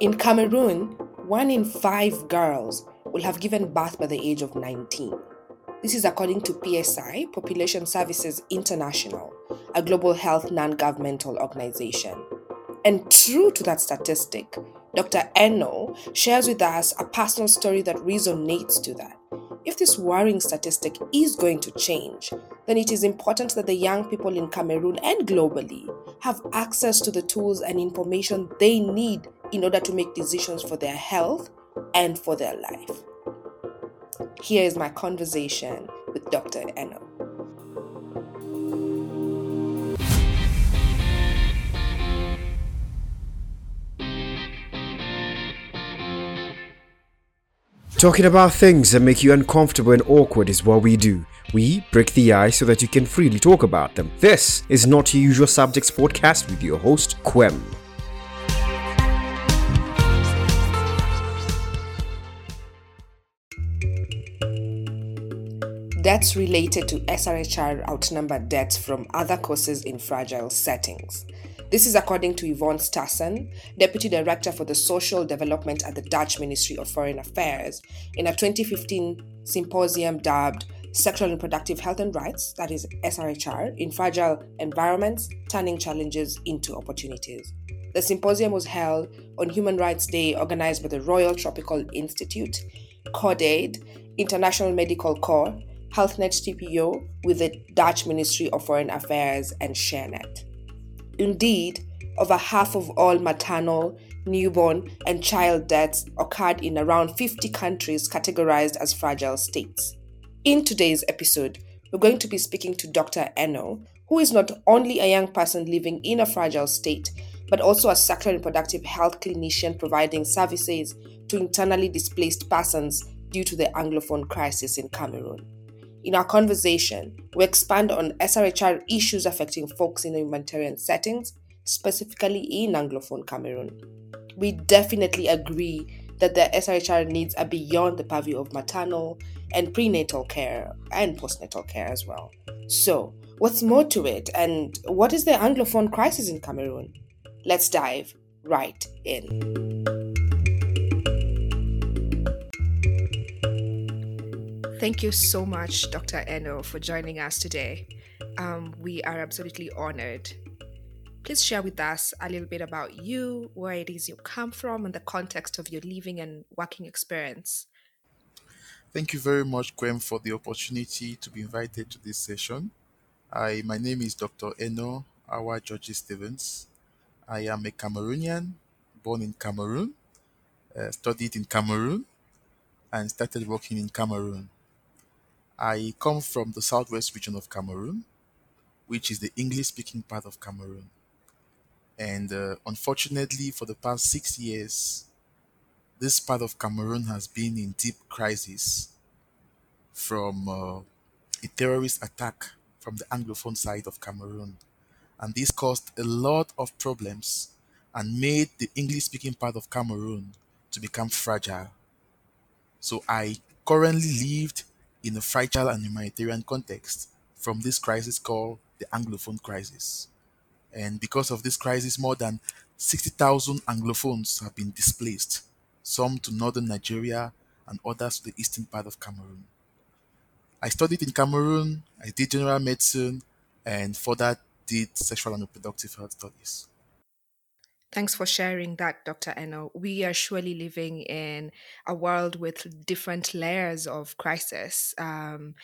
In Cameroon, one in five girls will have given birth by the age of 19. This is according to PSI, Population Services International, a global health non governmental organization. And true to that statistic, Dr. Eno shares with us a personal story that resonates to that. If this worrying statistic is going to change, then it is important that the young people in Cameroon and globally have access to the tools and information they need in order to make decisions for their health and for their life. Here is my conversation with Dr. Eno. Talking about things that make you uncomfortable and awkward is what we do. We break the ice so that you can freely talk about them. This is not your usual subjects podcast with your host, Quem. Deaths related to SRHR outnumber deaths from other causes in fragile settings. This is according to Yvonne Stassen, Deputy Director for the Social Development at the Dutch Ministry of Foreign Affairs, in a 2015 symposium dubbed Sexual and Reproductive Health and Rights, that is SRHR, in Fragile Environments, Turning Challenges into Opportunities. The symposium was held on Human Rights Day organized by the Royal Tropical Institute, Cordaid, International Medical Corps, HealthNet TPO with the Dutch Ministry of Foreign Affairs and ShareNet. Indeed, over half of all maternal, newborn, and child deaths occurred in around 50 countries categorized as fragile states. In today's episode, we're going to be speaking to Dr. Eno, who is not only a young person living in a fragile state, but also a sexual and reproductive health clinician providing services to internally displaced persons due to the Anglophone crisis in Cameroon. In our conversation, we expand on SRHR issues affecting folks in humanitarian settings, specifically in Anglophone Cameroon. We definitely agree that the SRHR needs are beyond the purview of maternal and prenatal care and postnatal care as well. So, what's more to it, and what is the Anglophone crisis in Cameroon? Let's dive right in. Thank you so much, Dr. Eno, for joining us today. Um, we are absolutely honored. Please share with us a little bit about you, where it is you come from, and the context of your living and working experience. Thank you very much, Quem, for the opportunity to be invited to this session. I, my name is Dr. Eno Awa George Stevens. I am a Cameroonian, born in Cameroon, uh, studied in Cameroon, and started working in Cameroon. I come from the southwest region of Cameroon, which is the English speaking part of Cameroon. And uh, unfortunately, for the past six years, this part of Cameroon has been in deep crisis from uh, a terrorist attack from the Anglophone side of Cameroon. And this caused a lot of problems and made the English speaking part of Cameroon to become fragile. So I currently lived in a fragile and humanitarian context from this crisis called the Anglophone crisis. And because of this crisis, more than 60,000 Anglophones have been displaced, some to northern Nigeria and others to the eastern part of Cameroon. I studied in Cameroon, I did general medicine, and further did sexual and reproductive health studies. Thanks for sharing that, Dr. Eno. We are surely living in a world with different layers of crisis. Um,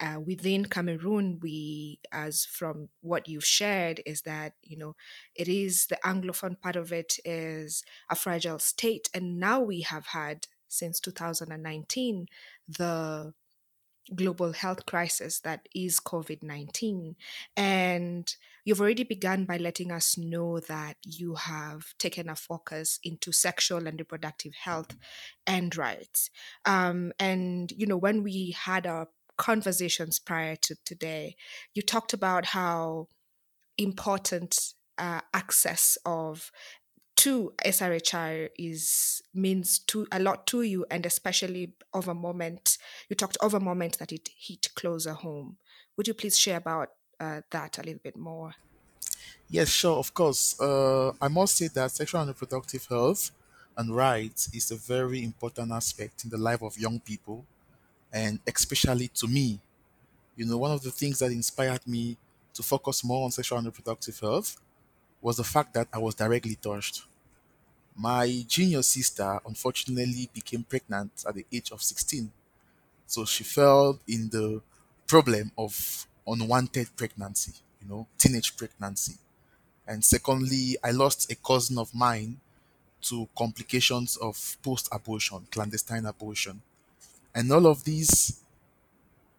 uh, within Cameroon, we, as from what you've shared, is that you know it is the Anglophone part of it is a fragile state, and now we have had since 2019 the global health crisis that is COVID 19. And you've already begun by letting us know that you have taken a focus into sexual and reproductive health and rights. Um, and, you know, when we had our conversations prior to today, you talked about how important uh, access of to SRHR is means to a lot to you, and especially of a moment you talked of a moment that it hit closer home. Would you please share about uh, that a little bit more? Yes, sure, of course. Uh, I must say that sexual and reproductive health and rights is a very important aspect in the life of young people, and especially to me. You know, one of the things that inspired me to focus more on sexual and reproductive health was the fact that I was directly touched. My junior sister unfortunately became pregnant at the age of 16. So she fell in the problem of unwanted pregnancy, you know, teenage pregnancy. And secondly, I lost a cousin of mine to complications of post abortion, clandestine abortion. And all of these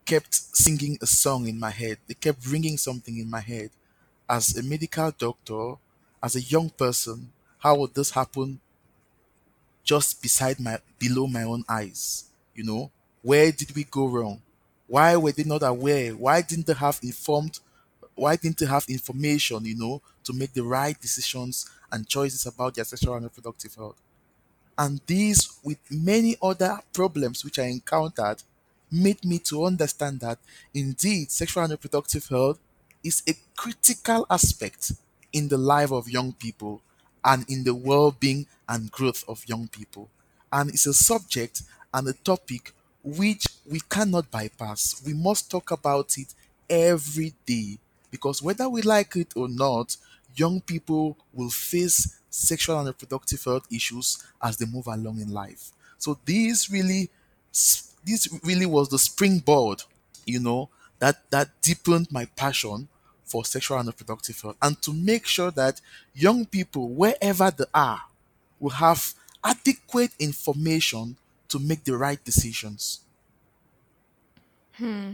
kept singing a song in my head. They kept ringing something in my head. As a medical doctor, as a young person, how would this happen just beside my below my own eyes? You know, where did we go wrong? Why were they not aware? Why didn't they have informed? Why didn't they have information, you know, to make the right decisions and choices about their sexual and reproductive health? And these, with many other problems which I encountered, made me to understand that indeed sexual and reproductive health is a critical aspect in the life of young people and in the well-being and growth of young people. And it's a subject and a topic which we cannot bypass. We must talk about it every day because whether we like it or not, young people will face sexual and reproductive health issues as they move along in life. So this really this really was the springboard, you know, that that deepened my passion for sexual and reproductive health and to make sure that young people wherever they are will have adequate information to make the right decisions. Hmm.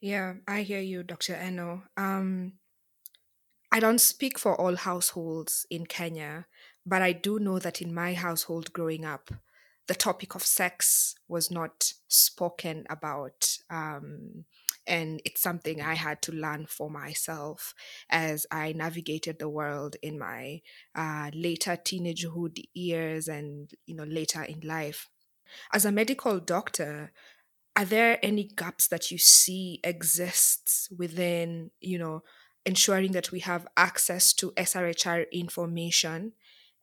Yeah, I hear you, Dr. Eno. Um, I don't speak for all households in Kenya, but I do know that in my household growing up, the topic of sex was not spoken about. Um, and it's something I had to learn for myself as I navigated the world in my uh, later teenagehood years and you know later in life. As a medical doctor, are there any gaps that you see exists within you know ensuring that we have access to SRHR information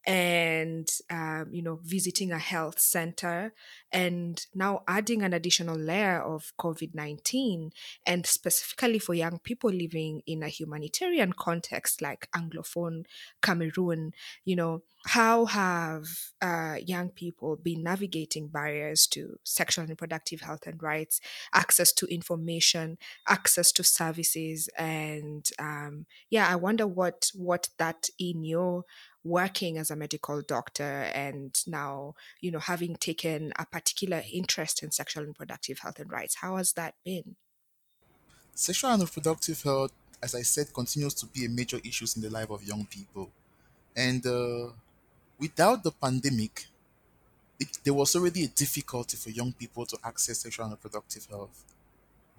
and um, you know visiting a health center and now adding an additional layer of covid-19 and specifically for young people living in a humanitarian context like anglophone cameroon you know how have uh, young people been navigating barriers to sexual and reproductive health and rights access to information access to services and um, yeah i wonder what what that in your working as a medical doctor and now, you know, having taken a particular interest in sexual and reproductive health and rights. How has that been? Sexual and reproductive health, as I said, continues to be a major issue in the life of young people. And uh, without the pandemic, it, there was already a difficulty for young people to access sexual and reproductive health.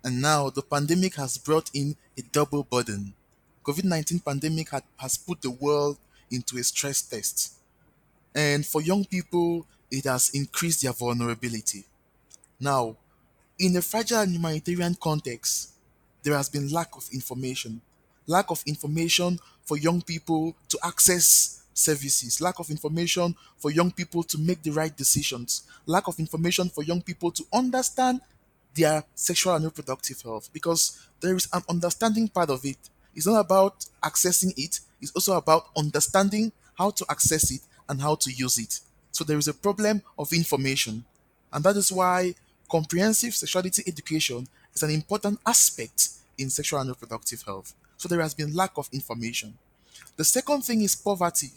And now the pandemic has brought in a double burden. COVID-19 pandemic had, has put the world into a stress test. And for young people, it has increased their vulnerability. Now, in a fragile humanitarian context, there has been lack of information. Lack of information for young people to access services, lack of information for young people to make the right decisions, lack of information for young people to understand their sexual and reproductive health because there is an understanding part of it. It's not about accessing it, it's also about understanding how to access it and how to use it. So there is a problem of information. And that is why comprehensive sexuality education is an important aspect in sexual and reproductive health. So there has been lack of information. The second thing is poverty.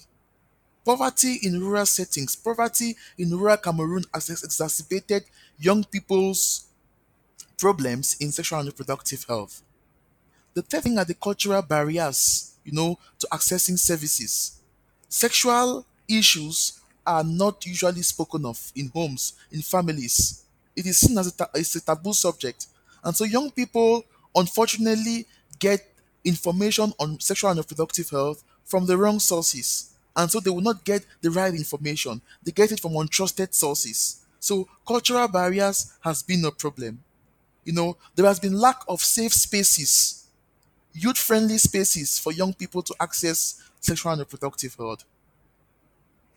Poverty in rural settings, poverty in rural Cameroon has exacerbated young people's problems in sexual and reproductive health. The third thing are the cultural barriers, you know, to accessing services. Sexual issues are not usually spoken of in homes, in families. It is seen as a, ta- a taboo subject. And so young people, unfortunately, get information on sexual and reproductive health from the wrong sources. And so they will not get the right information. They get it from untrusted sources. So cultural barriers has been a problem. You know, there has been lack of safe spaces, youth-friendly spaces for young people to access sexual and reproductive health.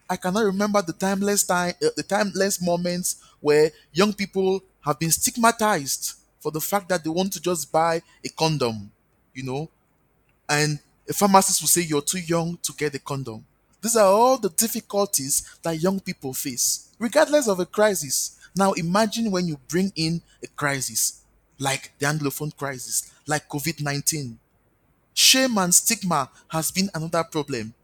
I cannot remember the timeless time, uh, the timeless moments where young people have been stigmatized for the fact that they want to just buy a condom, you know, and a pharmacist will say you're too young to get a condom. These are all the difficulties that young people face, regardless of a crisis. Now imagine when you bring in a crisis like the Anglophone crisis, like COVID 19. Shame and stigma has been another problem.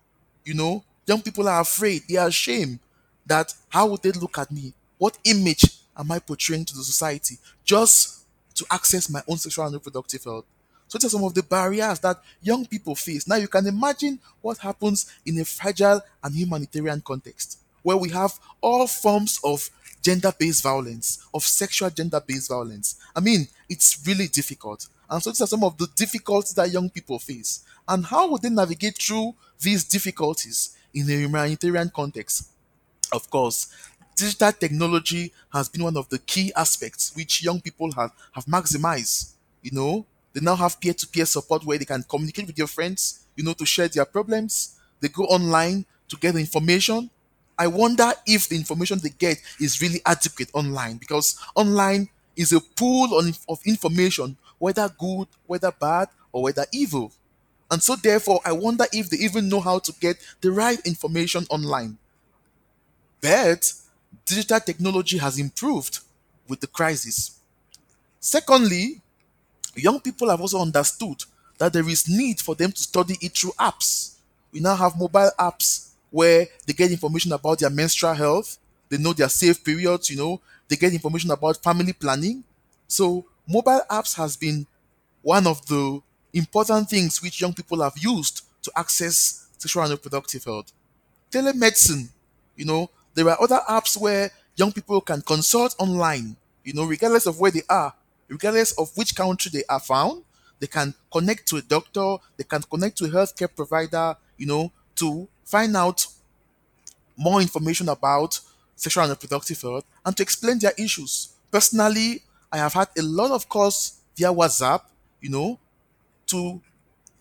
You know, young people are afraid, they are ashamed that how would they look at me? What image am I portraying to the society just to access my own sexual and reproductive health? So these are some of the barriers that young people face. Now you can imagine what happens in a fragile and humanitarian context where we have all forms of gender-based violence, of sexual gender-based violence. I mean, it's really difficult. And so these are some of the difficulties that young people face. And how would they navigate through these difficulties in a humanitarian context? Of course, digital technology has been one of the key aspects which young people have, have maximized. You know, they now have peer-to-peer support where they can communicate with your friends, you know, to share their problems. They go online to get information. I wonder if the information they get is really adequate online because online is a pool of information, whether good, whether bad, or whether evil. And so, therefore, I wonder if they even know how to get the right information online. But digital technology has improved with the crisis. Secondly, young people have also understood that there is need for them to study it through apps. We now have mobile apps where they get information about their menstrual health, they know their safe periods, you know, they get information about family planning. So, mobile apps has been one of the important things which young people have used to access sexual and reproductive health. Telemedicine, you know, there are other apps where young people can consult online, you know, regardless of where they are regardless of which country they are found. They can connect to a doctor, they can connect to a healthcare provider, you know, to find out more information about sexual and reproductive health and to explain their issues. Personally, I have had a lot of calls via WhatsApp, you know, to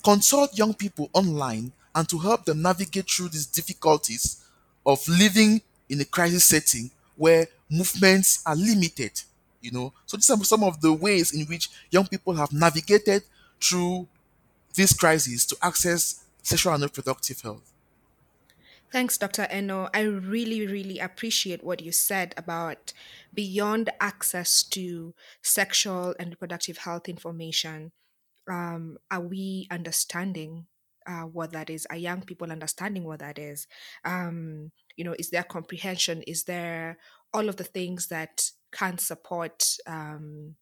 consult young people online and to help them navigate through these difficulties of living in a crisis setting where movements are limited you know. So these are some of the ways in which young people have navigated through this crisis to access sexual and reproductive health Thanks, Dr. Eno. I really, really appreciate what you said about beyond access to sexual and reproductive health information. Um, are we understanding uh, what that is? Are young people understanding what that is? Um, you know, is there comprehension? Is there all of the things that can support um,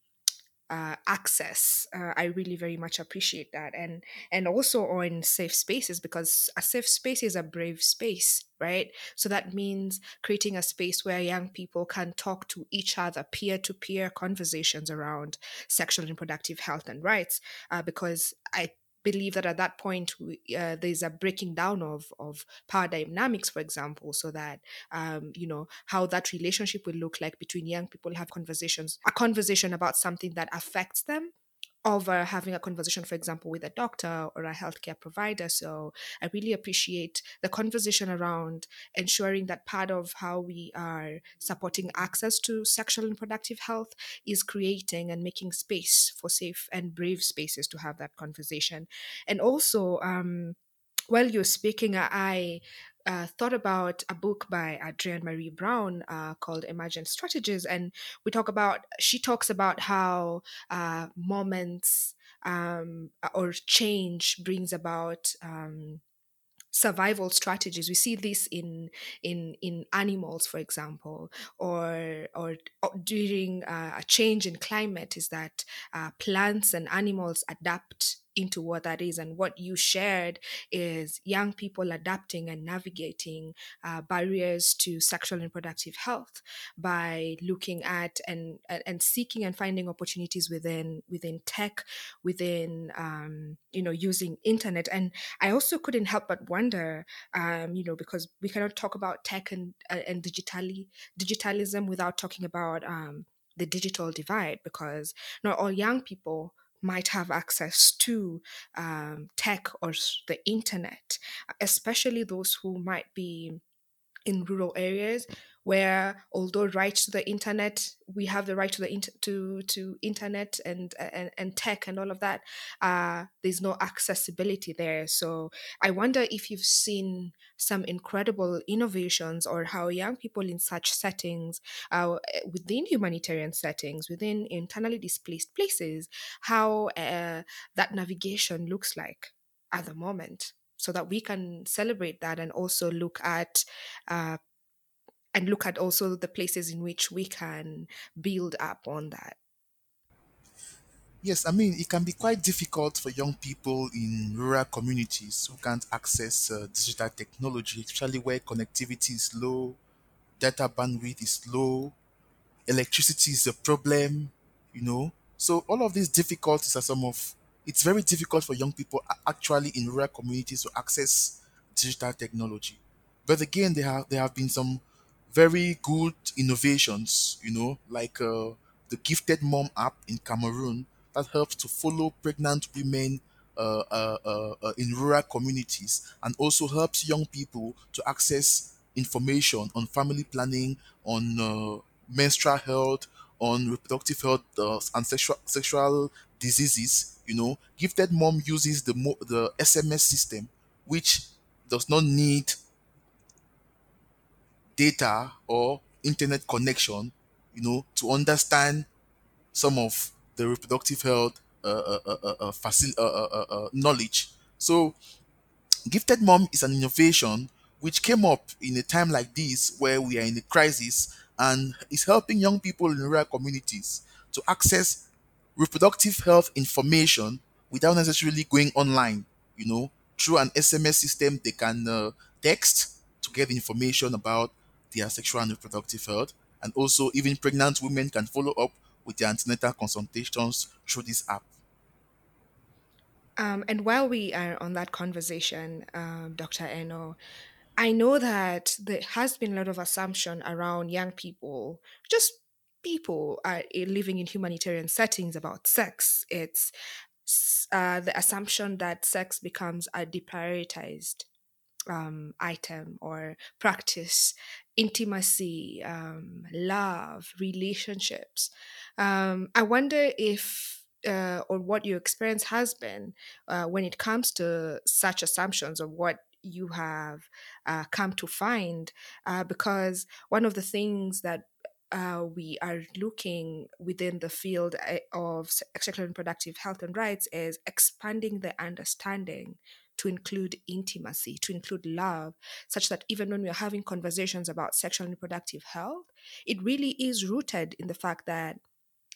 uh, access. Uh, I really very much appreciate that, and and also on safe spaces because a safe space is a brave space, right? So that means creating a space where young people can talk to each other, peer to peer conversations around sexual and reproductive health and rights. Uh, because I believe that at that point uh, there's a breaking down of of power dynamics for example so that um, you know how that relationship will look like between young people have conversations a conversation about something that affects them over having a conversation, for example, with a doctor or a healthcare provider. So I really appreciate the conversation around ensuring that part of how we are supporting access to sexual and reproductive health is creating and making space for safe and brave spaces to have that conversation. And also, um, while you're speaking, I uh, thought about a book by Adrienne Maree Brown uh, called Emergent Strategies, and we talk about she talks about how uh, moments um, or change brings about um, survival strategies. We see this in in in animals for example or or, or during uh, a change in climate is that uh, plants and animals adapt into what that is. And what you shared is young people adapting and navigating uh, barriers to sexual and reproductive health by looking at and and seeking and finding opportunities within within tech, within um, you know using internet. And I also couldn't help but wonder, um, you know, because we cannot talk about tech and uh, and digitally digitalism without talking about um, the digital divide because not all young people might have access to um, tech or the internet, especially those who might be in rural areas where although right to the internet we have the right to the inter- to to internet and, and and tech and all of that uh there's no accessibility there. So i wonder if you've seen some incredible innovations or how young people in such settings uh, within humanitarian settings within internally displaced places how uh, that navigation looks like at the moment so that we can celebrate that and also look at uh, and look at also the places in which we can build up on that. Yes, I mean, it can be quite difficult for young people in rural communities who can't access uh, digital technology, especially where connectivity is low, data bandwidth is low, electricity is a problem, you know. So all of these difficulties are some of it's very difficult for young people actually in rural communities to access digital technology. But again, there have there have been some very good innovations, you know, like uh, the Gifted Mom app in Cameroon that helps to follow pregnant women uh, uh, uh, uh, in rural communities and also helps young people to access information on family planning, on uh, menstrual health, on reproductive health and sexual sexual diseases. You know, Gifted Mom uses the mo- the SMS system, which does not need data or internet connection, you know, to understand some of the reproductive health uh, uh, uh, uh, uh, uh, uh, knowledge. So, Gifted Mom is an innovation which came up in a time like this where we are in a crisis and is helping young people in rural communities to access reproductive health information without necessarily going online. You know, through an SMS system, they can uh, text to get information about their sexual and reproductive health. And also, even pregnant women can follow up with their antenatal consultations through this app. Um, and while we are on that conversation, um, Dr. Eno, I know that there has been a lot of assumption around young people, just people are living in humanitarian settings about sex. It's uh, the assumption that sex becomes a deprioritized um, item or practice, intimacy, um, love, relationships. Um, I wonder if uh, or what your experience has been uh, when it comes to such assumptions or what you have uh, come to find, uh, because one of the things that uh, we are looking within the field uh, of sexual and reproductive health and rights is expanding the understanding to include intimacy, to include love, such that even when we're having conversations about sexual and reproductive health, it really is rooted in the fact that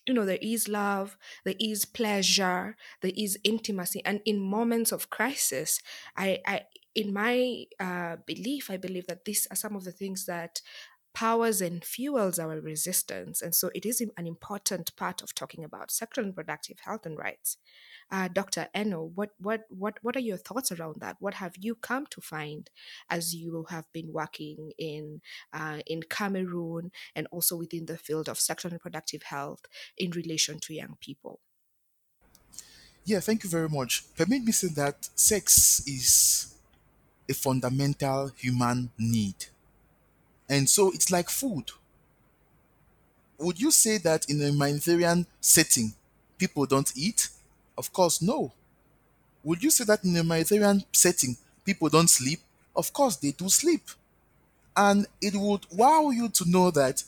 you know there is love there is pleasure there is intimacy. And in moments of crisis i i in my uh, belief i believe that these are some of the things that powers and fuels our resistance and so it is an important part of talking about sexual and reproductive health and rights uh, dr eno what what what what are your thoughts around that what have you come to find as you have been working in uh, in cameroon and also within the field of sexual and reproductive health in relation to young people. Yeah, thank you very much. Permit me say that sex is a fundamental human need. And so it's like food. Would you say that in a humanitarian setting, people don't eat? Of course, no. Would you say that in a humanitarian setting, people don't sleep? Of course, they do sleep. And it would wow you to know that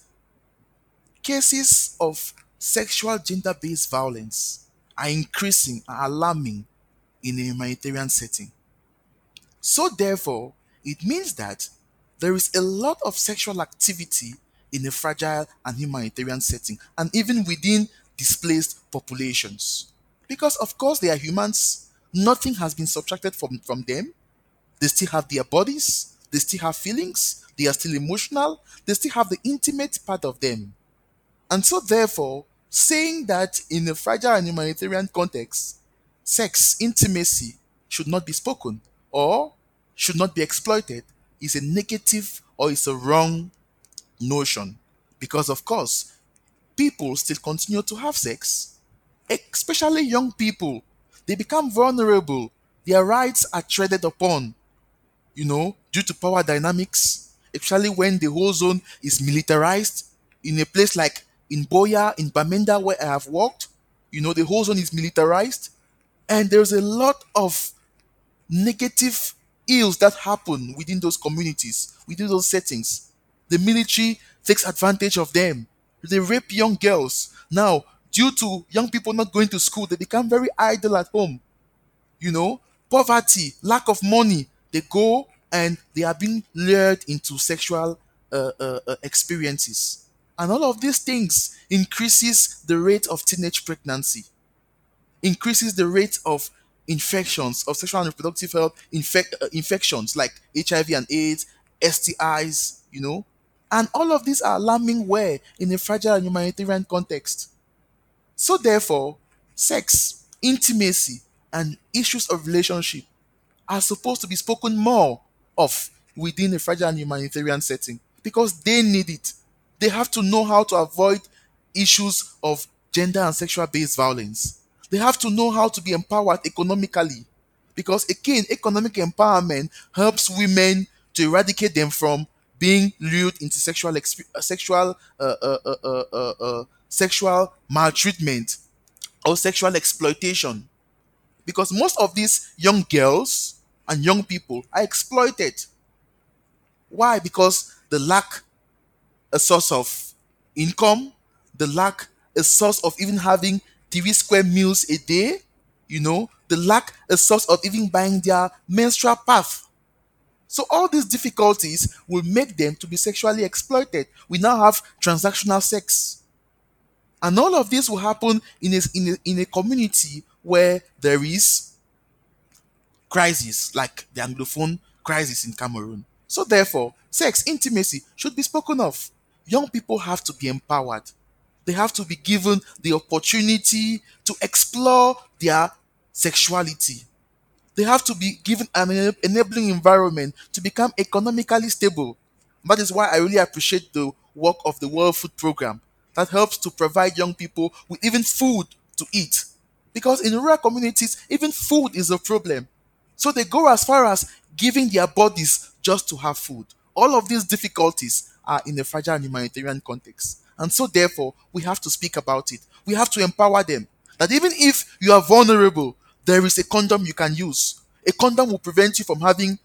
cases of sexual gender based violence are increasing, are alarming in a humanitarian setting. So, therefore, it means that there is a lot of sexual activity in a fragile and humanitarian setting, and even within displaced populations. Because, of course, they are humans, nothing has been subtracted from, from them. They still have their bodies, they still have feelings, they are still emotional, they still have the intimate part of them. And so, therefore, saying that in a fragile and humanitarian context, sex, intimacy should not be spoken or should not be exploited is a negative or is a wrong notion. Because, of course, people still continue to have sex, especially young people. They become vulnerable, their rights are treaded upon, you know, due to power dynamics, especially when the whole zone is militarized. In a place like in Buea, in Bamenda, where I have worked, you know, the whole zone is militarized, and there's a lot of negative ills that happen within those communities, within those settings. The military takes advantage of them. They rape young girls. Now, due to young people not going to school, they become very idle at home. You know, poverty, lack of money, they go and they are being lured into sexual uh, uh, uh, experiences. And all of these things increases the rate of teenage pregnancy, increases the rate of infections, of sexual and reproductive health infect, uh, infections like HIV and AIDS, STIs, you know. And all of these are alarming where in a fragile and humanitarian context. So therefore, sex, intimacy, and issues of relationship are supposed to be spoken more of within a fragile and humanitarian setting because they need it. They have to know how to avoid issues of gender and sexual based violence. They have to know how to be empowered economically because, again, economic empowerment helps women to eradicate them from being lured into sexual exp- uh, sexual uh, uh, uh, uh, uh, sexual maltreatment or sexual exploitation because most of these young girls and young people are exploited. Why? Because they lack a source of income, they lack a source of even having three square meals a day, you know, they lack a source of even buying their menstrual path. So all these difficulties will make them to be sexually exploited. We now have transactional sex. And all of this will happen in a, in a, in a community where there is crisis, like the Anglophone crisis in Cameroon. So, therefore, sex, intimacy should be spoken of. Young people have to be empowered. They have to be given the opportunity to explore their sexuality. They have to be given an enabling environment to become economically stable. That is why I really appreciate the work of the World Food Program that helps to provide young people with even food to eat. Because in rural communities, even food is a problem. So they go as far as giving their bodies just to have food. All of these difficulties are in a fragile humanitarian context. And so, therefore, we have to speak about it. We have to empower them. That even if you are vulnerable, there is a condom you can use. A condom will prevent you from having,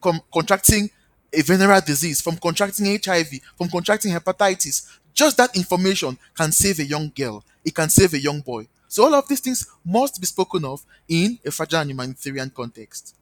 com- contracting a venereal disease, from contracting HIV, from contracting hepatitis. Just that information can save a young girl. It can save a young boy. So all of these things must be spoken of in a fragile humanitarian context.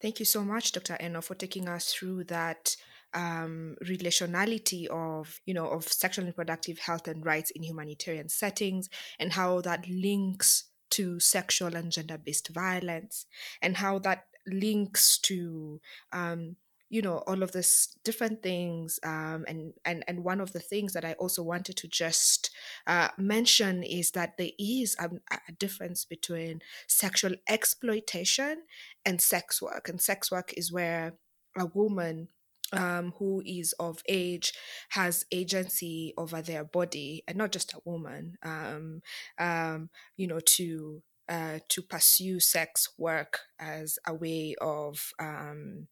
Thank you so much, Dr. Eno, for taking us through that um, relationality of you know of sexual and reproductive health and rights in humanitarian settings and how that links to sexual and gender-based violence and how that links to um, you know all of this different things um, and and and one of the things that i also wanted to just uh, mention is that there is a, a difference between sexual exploitation and sex work and sex work is where a woman um, who is of age has agency over their body and not just a woman um, um, you know to uh, to pursue sex work as a way of um,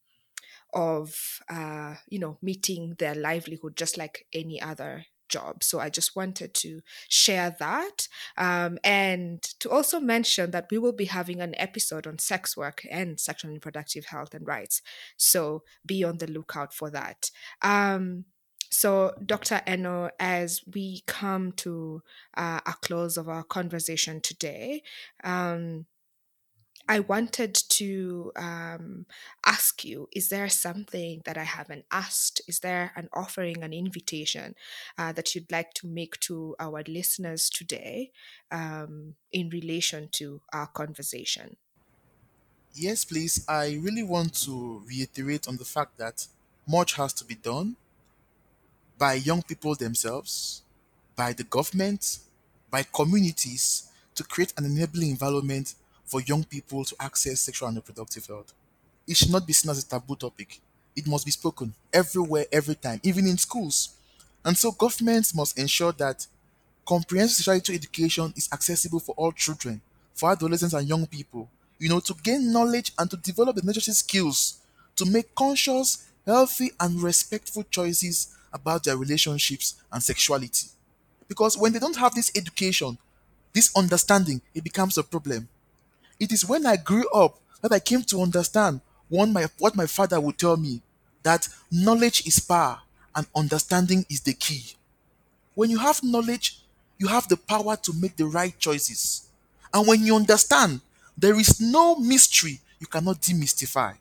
of uh, you know meeting their livelihood just like any other job. So I just wanted to share that um, and to also mention that we will be having an episode on sex work and sexual and reproductive health and rights. So be on the lookout for that. Um, so, Dr. Eno, as we come to uh, a close of our conversation today, um, I wanted to um, ask you is there something that I haven't asked? Is there an offering, an invitation uh, that you'd like to make to our listeners today um, in relation to our conversation? Yes, please. I really want to reiterate on the fact that much has to be done by young people themselves, by the government, by communities to create an enabling environment for young people to access sexual and reproductive health. It should not be seen as a taboo topic. It must be spoken everywhere, every time, even in schools. And so governments must ensure that comprehensive sexuality education is accessible for all children, for adolescents and young people, you know, to gain knowledge and to develop the necessary skills to make conscious, healthy and respectful choices about their relationships and sexuality. Because when they don't have this education, this understanding, it becomes a problem. It is when I grew up that I came to understand one my what my father would tell me that knowledge is power and understanding is the key. When you have knowledge, you have the power to make the right choices. And when you understand, there is no mystery you cannot demystify.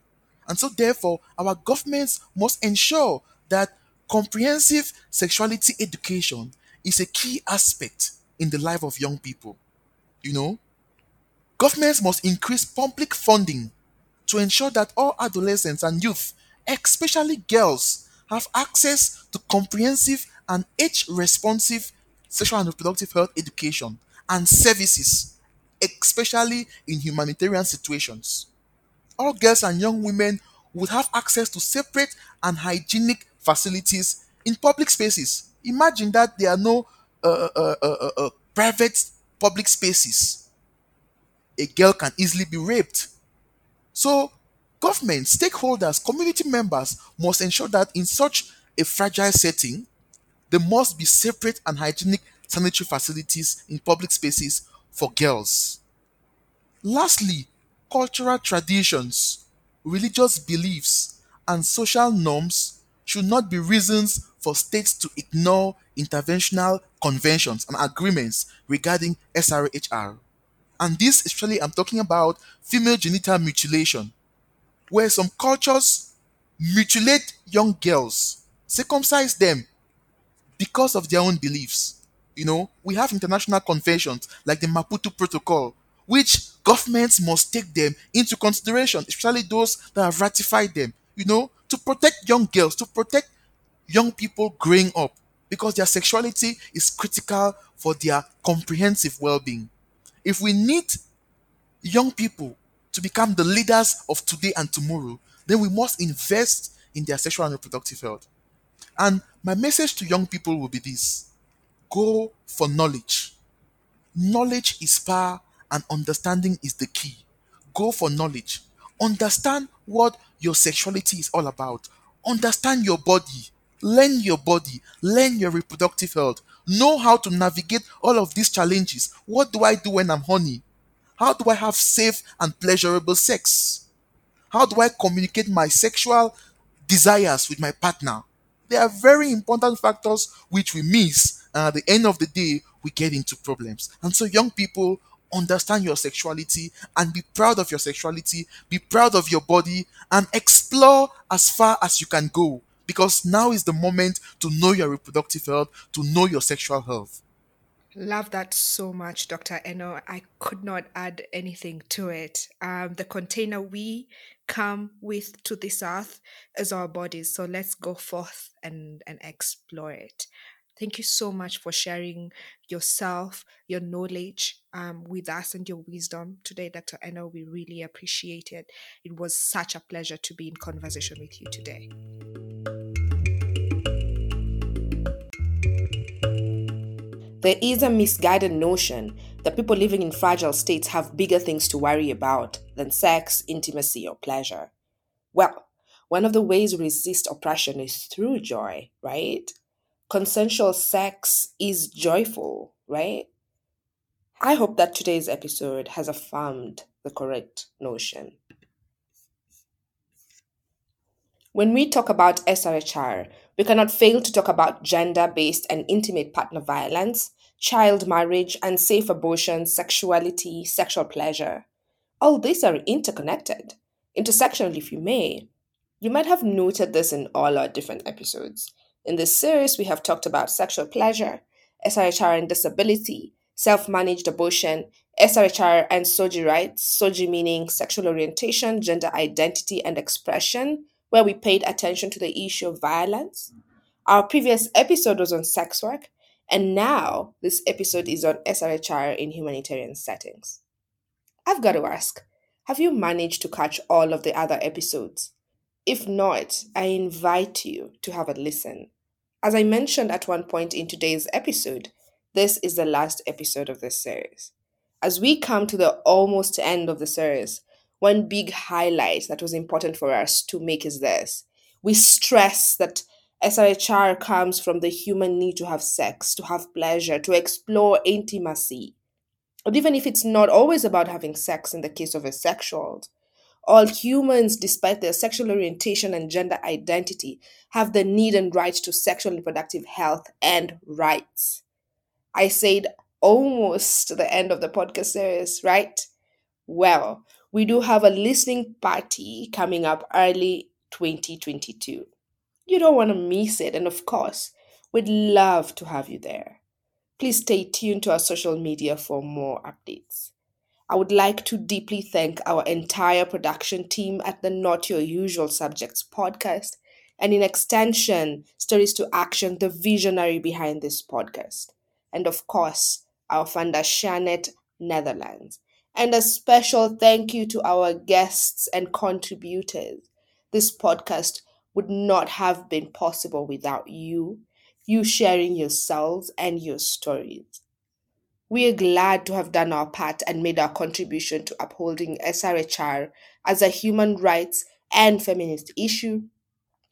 And so, therefore, our governments must ensure that comprehensive sexuality education is a key aspect in the life of young people. You know, governments must increase public funding to ensure that all adolescents and youth, especially girls, have access to comprehensive and age responsive sexual and reproductive health education and services, especially in humanitarian situations. All girls and young women would have access to separate and hygienic facilities in public spaces. Imagine that there are no uh, uh, uh, uh, uh, private public spaces. A girl can easily be raped. So, government, stakeholders, community members must ensure that in such a fragile setting, there must be separate and hygienic sanitary facilities in public spaces for girls. Lastly, cultural traditions, religious beliefs, and social norms should not be reasons for states to ignore interventional conventions and agreements regarding SRHR. And this, especially, I'm talking about female genital mutilation, where some cultures mutilate young girls, circumcise them because of their own beliefs. You know, we have international conventions like the Maputo Protocol, which governments must take them into consideration, especially those that have ratified them, you know, to protect young girls, to protect young people growing up, because their sexuality is critical for their comprehensive well being. If we need young people to become the leaders of today and tomorrow, then we must invest in their sexual and reproductive health. And my message to young people will be this go for knowledge. Knowledge is power, and understanding is the key. Go for knowledge. Understand what your sexuality is all about. Understand your body. Learn your body. Learn your reproductive health. Know how to navigate all of these challenges. What do I do when I'm horny? How do I have safe and pleasurable sex? How do I communicate my sexual desires with my partner? They are very important factors which we miss, and at the end of the day, we get into problems. And so, young people, understand your sexuality and be proud of your sexuality, be proud of your body, and explore as far as you can go. Because now is the moment to know your reproductive health, to know your sexual health. Love that so much, Dr. Eno. I could not add anything to it. Um, the container we come with to this earth is our bodies. So let's go forth and, and explore it. Thank you so much for sharing yourself, your knowledge um, with us, and your wisdom today, Dr. Eno. We really appreciate it. It was such a pleasure to be in conversation with you today. There is a misguided notion that people living in fragile states have bigger things to worry about than sex, intimacy, or pleasure. Well, one of the ways we resist oppression is through joy, right? Consensual sex is joyful, right? I hope that today's episode has affirmed the correct notion. When we talk about SRHR, we cannot fail to talk about gender based and intimate partner violence, child marriage, and safe abortion, sexuality, sexual pleasure. All these are interconnected, intersectional, if you may. You might have noted this in all our different episodes. In this series, we have talked about sexual pleasure, SRHR and disability, self managed abortion, SRHR and SOGI rights, SOGI meaning sexual orientation, gender identity, and expression, where we paid attention to the issue of violence. Our previous episode was on sex work, and now this episode is on SRHR in humanitarian settings. I've got to ask have you managed to catch all of the other episodes? If not, I invite you to have a listen. As I mentioned at one point in today's episode, this is the last episode of this series. As we come to the almost end of the series, one big highlight that was important for us to make is this. We stress that SRHR comes from the human need to have sex, to have pleasure, to explore intimacy. But even if it's not always about having sex in the case of a sexual, all humans, despite their sexual orientation and gender identity, have the need and right to sexual and reproductive health and rights. I said almost the end of the podcast series, right? Well, we do have a listening party coming up early 2022. You don't want to miss it, and of course, we'd love to have you there. Please stay tuned to our social media for more updates. I would like to deeply thank our entire production team at the Not Your Usual Subjects podcast, and in extension, Stories to Action, the visionary behind this podcast. And of course, our funder, ShareNet Netherlands. And a special thank you to our guests and contributors. This podcast would not have been possible without you, you sharing yourselves and your stories. We are glad to have done our part and made our contribution to upholding SRHR as a human rights and feminist issue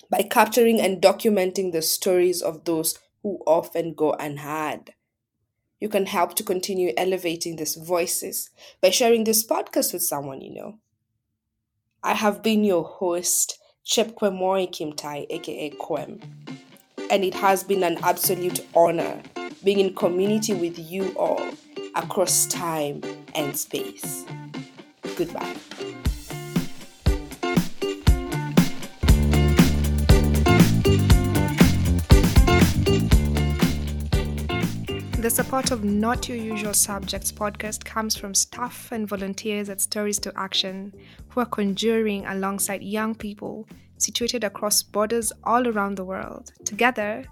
by capturing and documenting the stories of those who often go unheard. You can help to continue elevating these voices by sharing this podcast with someone you know. I have been your host, Chepkwemoi Kimtai, aka Kwem, and it has been an absolute honor being in community with you all across time and space. Goodbye. The support of Not Your Usual Subjects podcast comes from staff and volunteers at Stories to Action who are conjuring alongside young people situated across borders all around the world. Together,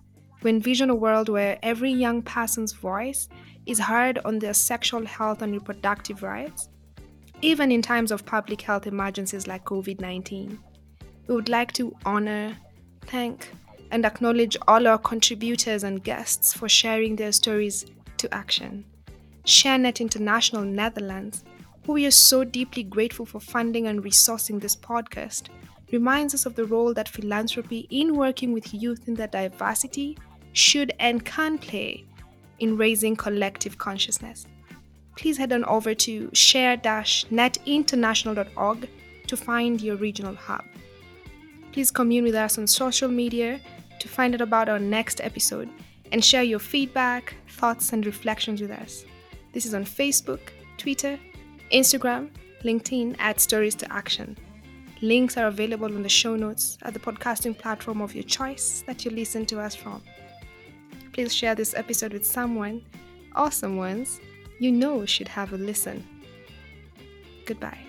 we envision a world where every young person's voice is heard on their sexual health and reproductive rights, even in times of public health emergencies like COVID 19. We would like to honor, thank, and acknowledge all our contributors and guests for sharing their stories to action. ShareNet International Netherlands, who we are so deeply grateful for funding and resourcing this podcast, reminds us of the role that philanthropy in working with youth in their diversity should and can play in raising collective consciousness. Please head on over to share-netinternational.org to find your regional hub. Please commune with us on social media to find out about our next episode and share your feedback, thoughts, and reflections with us. This is on Facebook, Twitter, Instagram, LinkedIn at Stories to Action. Links are available in the show notes at the podcasting platform of your choice that you listen to us from please share this episode with someone or someone's you know should have a listen. Goodbye.